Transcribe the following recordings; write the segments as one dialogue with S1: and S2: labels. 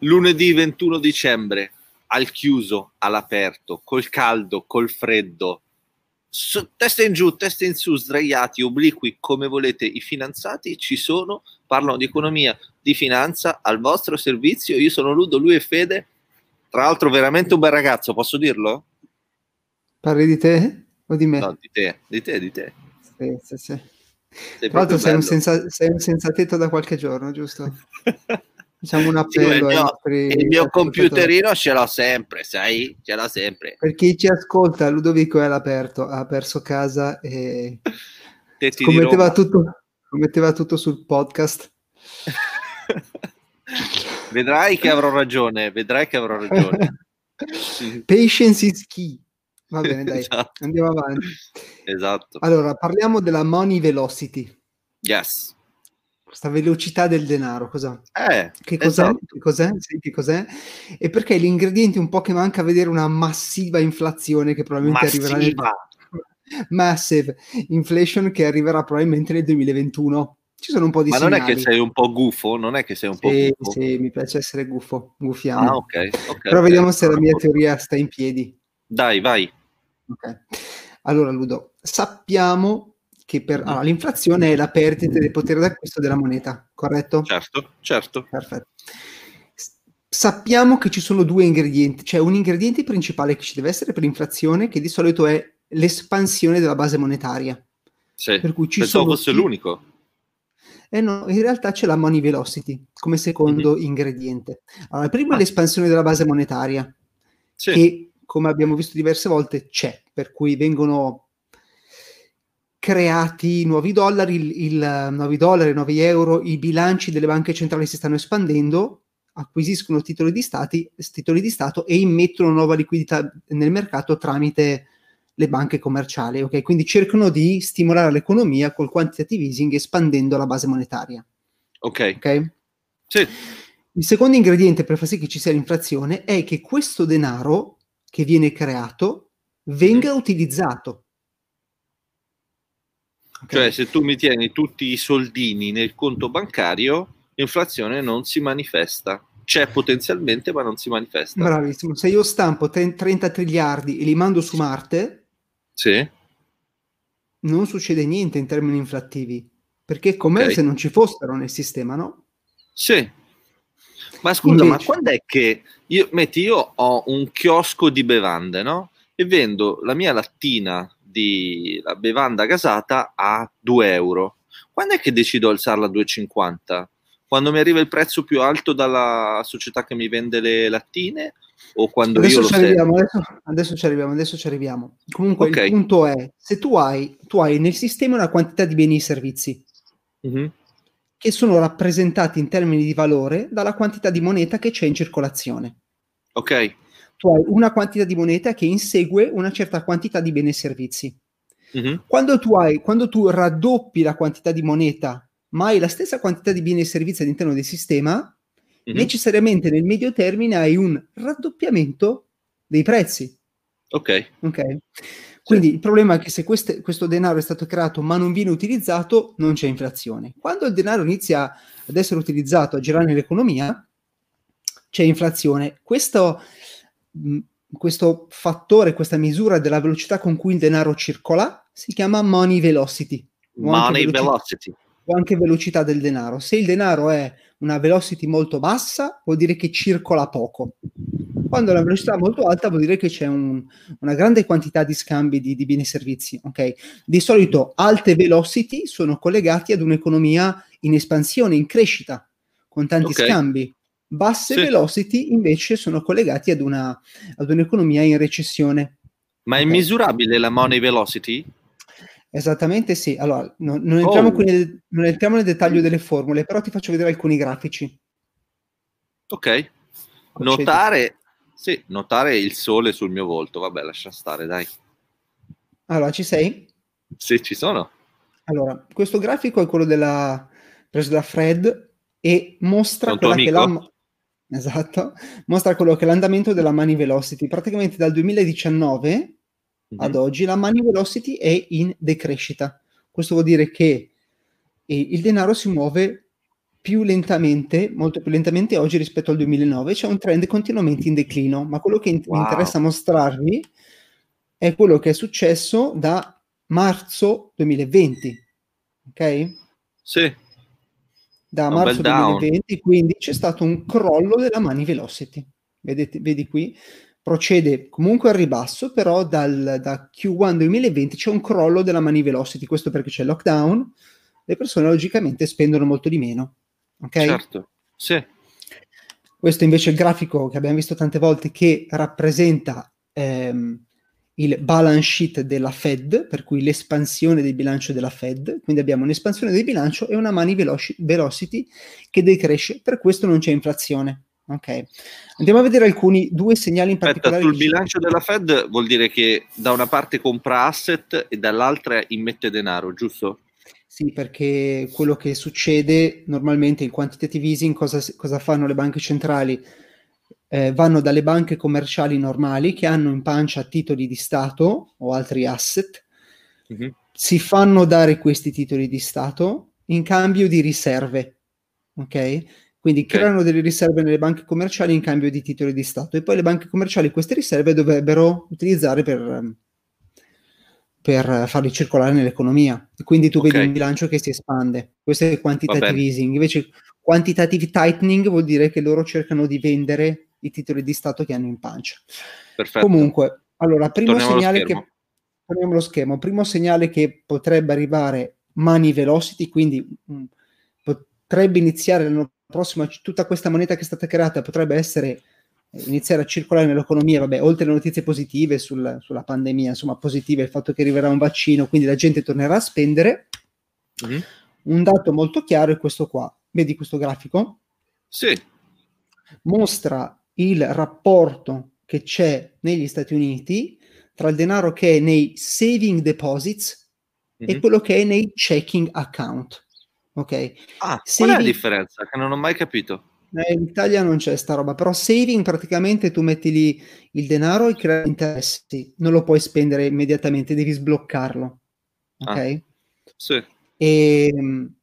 S1: lunedì 21 dicembre, al chiuso, all'aperto, col caldo, col freddo, so, testa in giù, testa in su, sdraiati, obliqui, come volete, i finanziati ci sono, parlano di economia, di finanza, al vostro servizio. Io sono Ludo, lui è Fede. Tra l'altro, veramente un bel ragazzo, posso dirlo?
S2: Parli di te o di me?
S1: No, di te, di te, di te.
S2: Sì, sì, sì. Tra l'altro sei un, senza, sei un senza tetto da qualche giorno, giusto? Diciamo un appello. Sì, il
S1: mio, nostri, il mio computerino ce l'ho sempre, sai? Ce l'ho sempre.
S2: Per chi ci ascolta, Ludovico è all'aperto, ha perso casa e scommetteva tutto, scommetteva tutto sul podcast.
S1: vedrai che avrò ragione, vedrai che avrò ragione.
S2: Patience is key. Va bene, dai, esatto. andiamo avanti.
S1: Esatto.
S2: Allora, parliamo della money velocity.
S1: Yes
S2: questa velocità del denaro, cosa?
S1: Eh,
S2: che cos'è? Esatto. Che cos'è? Sì, che cos'è? E perché l'ingrediente un po' che manca a vedere una massiva inflazione che probabilmente massiva. arriverà nel... Massive inflation che arriverà probabilmente nel 2021. Ci sono un po' di
S1: Ma
S2: segnali.
S1: non è che sei un po' gufo? Non è che sei un po'
S2: sì,
S1: gufo?
S2: Sì, mi piace essere gufo, gufiamo.
S1: Ah, ok. okay
S2: Però
S1: okay.
S2: vediamo se la mia teoria sta in piedi.
S1: Dai, vai.
S2: Allora, Ludo, sappiamo che per allora, l'inflazione è la perdita del potere d'acquisto della moneta, corretto?
S1: Certo, certo.
S2: Perfetto. Sappiamo che ci sono due ingredienti, cioè un ingrediente principale che ci deve essere per l'inflazione, che di solito è l'espansione della base monetaria.
S1: Sì, per cui ci pensavo sono fosse l'unico.
S2: Eh no, in realtà c'è la money velocity come secondo mm-hmm. ingrediente. Allora, il primo ah. è l'espansione della base monetaria, sì. che come abbiamo visto diverse volte c'è, per cui vengono creati nuovi dollari, il, il, nuovi dollari, nuovi euro, i bilanci delle banche centrali si stanno espandendo, acquisiscono titoli di, stati, titoli di Stato e immettono nuova liquidità nel mercato tramite le banche commerciali. Okay? Quindi cercano di stimolare l'economia col quantitative easing espandendo la base monetaria.
S1: Ok.
S2: okay?
S1: Sì.
S2: Il secondo ingrediente per far sì che ci sia l'inflazione è che questo denaro che viene creato venga utilizzato.
S1: Okay. Cioè, se tu mi tieni tutti i soldini nel conto bancario, l'inflazione non si manifesta. C'è potenzialmente, ma non si manifesta.
S2: Bravissimo. Se io stampo 30 triliardi e li mando su Marte,
S1: sì.
S2: non succede niente in termini inflattivi. Perché è come okay. se non ci fossero nel sistema, no?
S1: Sì. Ma scusa, Invece... ma quando è che io, metti, io ho un chiosco di bevande, no? E vendo la mia lattina di la bevanda gasata a 2 euro. Quando è che decido di alzarla a 2,50? Quando mi arriva il prezzo più alto dalla società che mi vende le lattine? O quando
S2: adesso
S1: io
S2: ci arriviamo, adesso, adesso, ci arriviamo, adesso ci arriviamo. Comunque okay. il punto è, se tu hai, tu hai nel sistema una quantità di beni e servizi mm-hmm. che sono rappresentati in termini di valore dalla quantità di moneta che c'è in circolazione.
S1: Ok
S2: tu hai una quantità di moneta che insegue una certa quantità di beni e servizi. Mm-hmm. Quando, tu hai, quando tu raddoppi la quantità di moneta, ma hai la stessa quantità di beni e servizi all'interno del sistema, mm-hmm. necessariamente nel medio termine hai un raddoppiamento dei prezzi.
S1: Ok.
S2: okay? Quindi sì. il problema è che se queste, questo denaro è stato creato ma non viene utilizzato, non c'è inflazione. Quando il denaro inizia ad essere utilizzato, a girare nell'economia, c'è inflazione. Questo questo fattore, questa misura della velocità con cui il denaro circola si chiama money velocity.
S1: Money velocità, velocity.
S2: O anche velocità del denaro. Se il denaro è una velocity molto bassa, vuol dire che circola poco. Quando la velocità è molto alta, vuol dire che c'è un, una grande quantità di scambi di, di beni e servizi. Okay? Di solito alte velocity sono collegati ad un'economia in espansione, in crescita, con tanti okay. scambi Basse sì. velocity invece sono collegati ad, una, ad un'economia in recessione.
S1: Ma è okay. misurabile la money velocity?
S2: Esattamente sì. Allora, no, non, entriamo oh. nel, non, entriamo nel, dettaglio delle formule, però ti faccio vedere alcuni grafici.
S1: Ok. Notare, sì, notare il sole sul mio volto. Vabbè, lascia stare, dai.
S2: Allora, ci sei?
S1: Sì, ci sono.
S2: Allora, questo grafico è quello della, preso da Fred e mostra quella che la, Esatto, mostra quello che è l'andamento della Money Velocity. Praticamente dal 2019 mm-hmm. ad oggi la Money Velocity è in decrescita. Questo vuol dire che il denaro si muove più lentamente, molto più lentamente oggi rispetto al 2009, c'è un trend continuamente in declino, ma quello che wow. mi interessa mostrarvi è quello che è successo da marzo 2020, ok?
S1: Sì.
S2: Da un marzo 2020, quindi c'è stato un crollo della Money Velocity. Vedete, vedi qui? Procede comunque al ribasso, però dal, da Q1 2020 c'è un crollo della Money Velocity, questo perché c'è il lockdown, le persone logicamente spendono molto di meno. Ok?
S1: Certo, sì.
S2: Questo invece è il grafico che abbiamo visto tante volte che rappresenta ehm, il balance sheet della Fed, per cui l'espansione del bilancio della Fed, quindi abbiamo un'espansione del bilancio e una money velocity che decresce, per questo non c'è inflazione. Ok, andiamo a vedere alcuni due segnali in particolare.
S1: Aspetta, sul bilancio della Fed vuol dire che da una parte compra asset e dall'altra immette denaro, giusto?
S2: Sì, perché quello che succede normalmente in quantitative easing, cosa, cosa fanno le banche centrali? Eh, vanno dalle banche commerciali normali che hanno in pancia titoli di Stato o altri asset, mm-hmm. si fanno dare questi titoli di Stato in cambio di riserve, ok? Quindi okay. creano delle riserve nelle banche commerciali in cambio di titoli di Stato e poi le banche commerciali queste riserve dovrebbero utilizzare per ehm, per farli circolare nell'economia. Quindi tu okay. vedi un bilancio che si espande. Questo è quantitative easing. Invece quantitative tightening vuol dire che loro cercano di vendere i titoli di Stato che hanno in pancia.
S1: Perfetto.
S2: Comunque, allora, primo Torniamo segnale che torniamo lo schema. Primo segnale che potrebbe arrivare money velocity, quindi mh, mm, potrebbe iniziare l'anno prossimo tutta questa moneta che è stata creata potrebbe essere iniziare a circolare nell'economia, vabbè, oltre alle notizie positive sul, sulla pandemia, insomma, positive il fatto che arriverà un vaccino, quindi la gente tornerà a spendere. Mm-hmm. Un dato molto chiaro è questo qua. Vedi questo grafico?
S1: Sì.
S2: Mostra il rapporto che c'è negli Stati Uniti tra il denaro che è nei saving deposits mm-hmm. e quello che è nei checking account. Ok?
S1: Ah, saving... qual è la differenza? Che non ho mai capito.
S2: Eh, in Italia non c'è sta roba, però saving praticamente tu metti lì il denaro e crei interessi, non lo puoi spendere immediatamente, devi sbloccarlo. Ok? Ah,
S1: sì.
S2: E, ehm,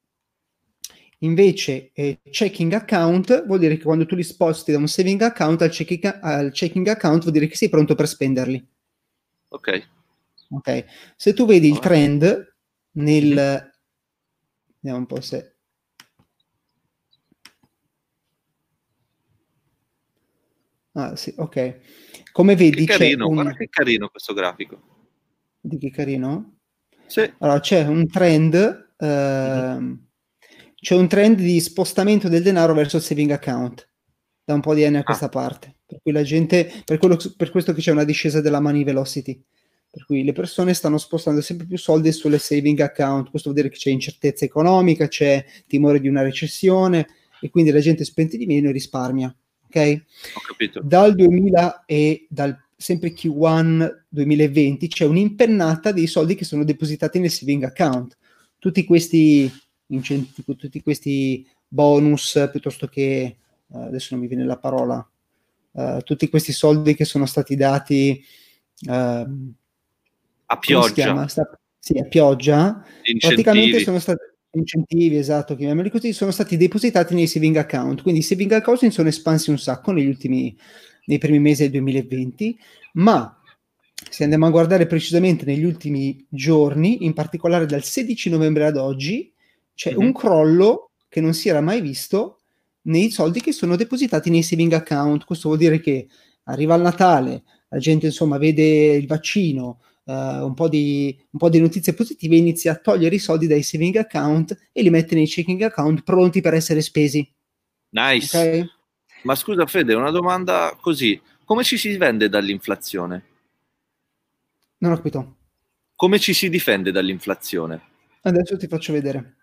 S2: invece eh, checking account vuol dire che quando tu li sposti da un saving account al checking, al checking account vuol dire che sei pronto per spenderli.
S1: Ok.
S2: Ok. Se tu vedi il trend nel... Mm-hmm. Vediamo un po' se Ah, sì, ok. Come vedi
S1: che carino, un... che carino questo grafico.
S2: Di che carino?
S1: Sì.
S2: Allora, c'è un trend, uh, mm-hmm. C'è un trend di spostamento del denaro verso il saving account da un po' di anni a questa ah. parte. Per cui la gente, per, quello, per questo che c'è una discesa della money velocity. Per cui le persone stanno spostando sempre più soldi sulle saving account. Questo vuol dire che c'è incertezza economica, c'è timore di una recessione e quindi la gente spende di meno e risparmia ok?
S1: Ho capito.
S2: Dal 2000 e dal sempre Q1 2020 c'è un'impennata dei soldi che sono depositati nel saving account. Tutti questi incentivi, tutti questi bonus piuttosto che uh, adesso non mi viene la parola, uh, tutti questi soldi che sono stati dati uh,
S1: a pioggia.
S2: Sta, sì, a pioggia. Incentivi. Praticamente sono stati incentivi, esatto, chiamiamoli così, sono stati depositati nei saving account. Quindi i saving account sono espansi un sacco negli ultimi, nei primi mesi del 2020, ma se andiamo a guardare precisamente negli ultimi giorni, in particolare dal 16 novembre ad oggi, c'è mm-hmm. un crollo che non si era mai visto nei soldi che sono depositati nei saving account. Questo vuol dire che arriva il Natale, la gente insomma vede il vaccino, uh, un, po di, un, po di, notizie positive, inizia a togliere i soldi dai saving account e li mette nei checking account pronti per essere spesi.
S1: Nice. Okay? Ma scusa Fede, una domanda così, come ci si difende dall'inflazione?
S2: Non ho capito.
S1: Come ci si difende dall'inflazione?
S2: Adesso ti faccio vedere.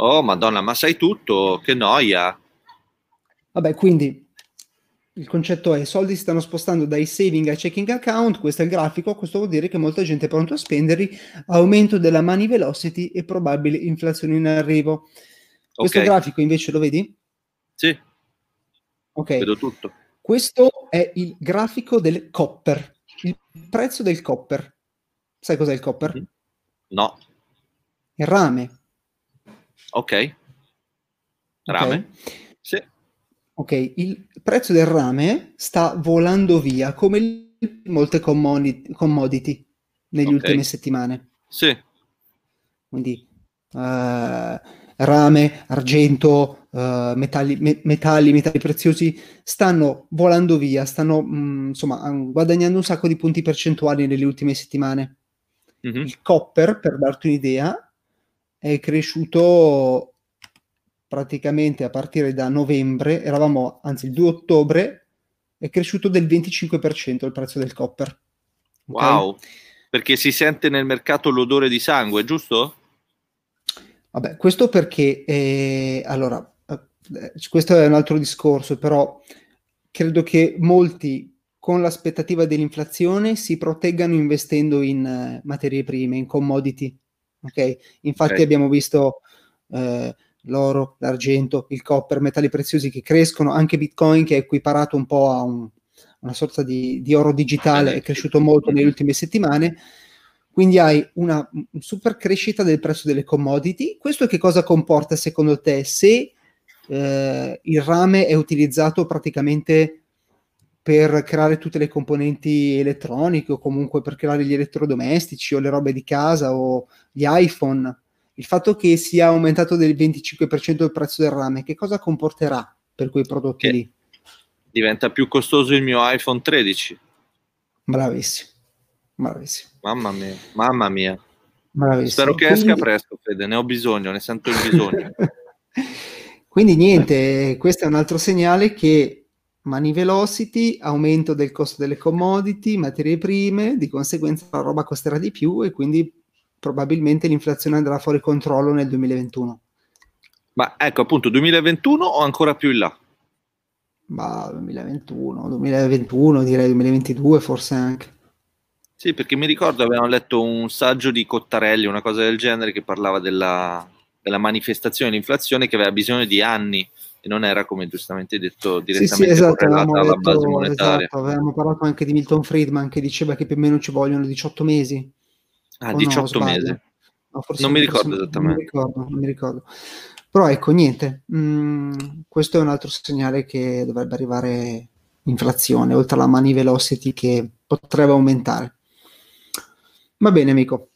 S1: Oh, madonna, ma sai tutto? Che noia.
S2: Vabbè, quindi il concetto è i soldi si stanno spostando dai saving ai checking account, questo è il grafico, questo vuol dire che molta gente è pronta a spenderli, aumento della money velocity e probabile inflazione in arrivo. Questo okay. grafico invece lo vedi?
S1: Sì.
S2: Ok.
S1: Vedo tutto.
S2: Questo è il grafico del copper, il prezzo del copper. Sai cos'è il copper?
S1: No.
S2: Il rame.
S1: Ok. Rame. Okay? Sì.
S2: Ok, il prezzo del rame sta volando via come molte commodity negli okay. ultime settimane.
S1: Sì.
S2: Quindi uh, rame, argento, uh, metalli, me- metalli, metalli preziosi stanno volando via, stanno mh, mm, insomma guadagnando un sacco di punti percentuali nelle ultime settimane. Mm-hmm. Il copper, per darti un'idea, è cresciuto praticamente a partire da novembre, eravamo anzi il 2 ottobre, è cresciuto del 25% il prezzo del copper.
S1: Okay? Wow, perché si sente nel mercato l'odore di sangue, giusto?
S2: Vabbè, questo perché, eh, allora, eh, questo è un altro discorso, però credo che molti con l'aspettativa dell'inflazione si proteggano investendo in uh, materie prime, in commodity. Ok, infatti okay. abbiamo visto uh, l'oro, l'argento, il copper, metalli preziosi che crescono, anche Bitcoin che è equiparato un po' a un, una sorta di, di, oro digitale, è cresciuto molto nelle ultime settimane, quindi hai una super crescita del prezzo delle commodity. Questo che cosa comporta secondo te se eh, il rame è utilizzato praticamente per creare tutte le componenti elettroniche o comunque per creare gli elettrodomestici o le robe di casa o gli iPhone? il fatto che sia aumentato del 25% il prezzo del rame, che cosa comporterà per quei prodotti che lì?
S1: Diventa più costoso il mio iPhone 13.
S2: Bravissimo, bravissimo.
S1: Mamma mia, mamma mia. Bravissimo. Spero che Quindi... esca presto, Fede, ne ho bisogno, ne sento il bisogno.
S2: Quindi niente, questo è un altro segnale che money velocity, aumento del costo delle commodity, materie prime, di conseguenza la roba costerà di più e quindi probabilmente l'inflazione andrà fuori controllo nel 2021.
S1: Ma ecco appunto 2021 o ancora più in là?
S2: Ma 2021, 2021 direi 2022 forse anche.
S1: Sì, perché mi ricordo avevamo letto un saggio di Cottarelli, una cosa del genere, che parlava della, della manifestazione dell'inflazione che aveva bisogno di anni e non era, come giustamente detto, direttamente sì, sì, esatto, correlata alla base monetaria. Esatto,
S2: avevamo parlato anche di Milton Friedman che diceva che più o meno ci vogliono 18 mesi
S1: Ah, 18 no, mesi. No, non mi ricordo forse, esattamente. Non mi
S2: ricordo, non mi ricordo. Però ecco, niente, mm, questo è un altro segnale che dovrebbe arrivare inflazione, oltre alla money velocity che potrebbe aumentare. Va bene, amico.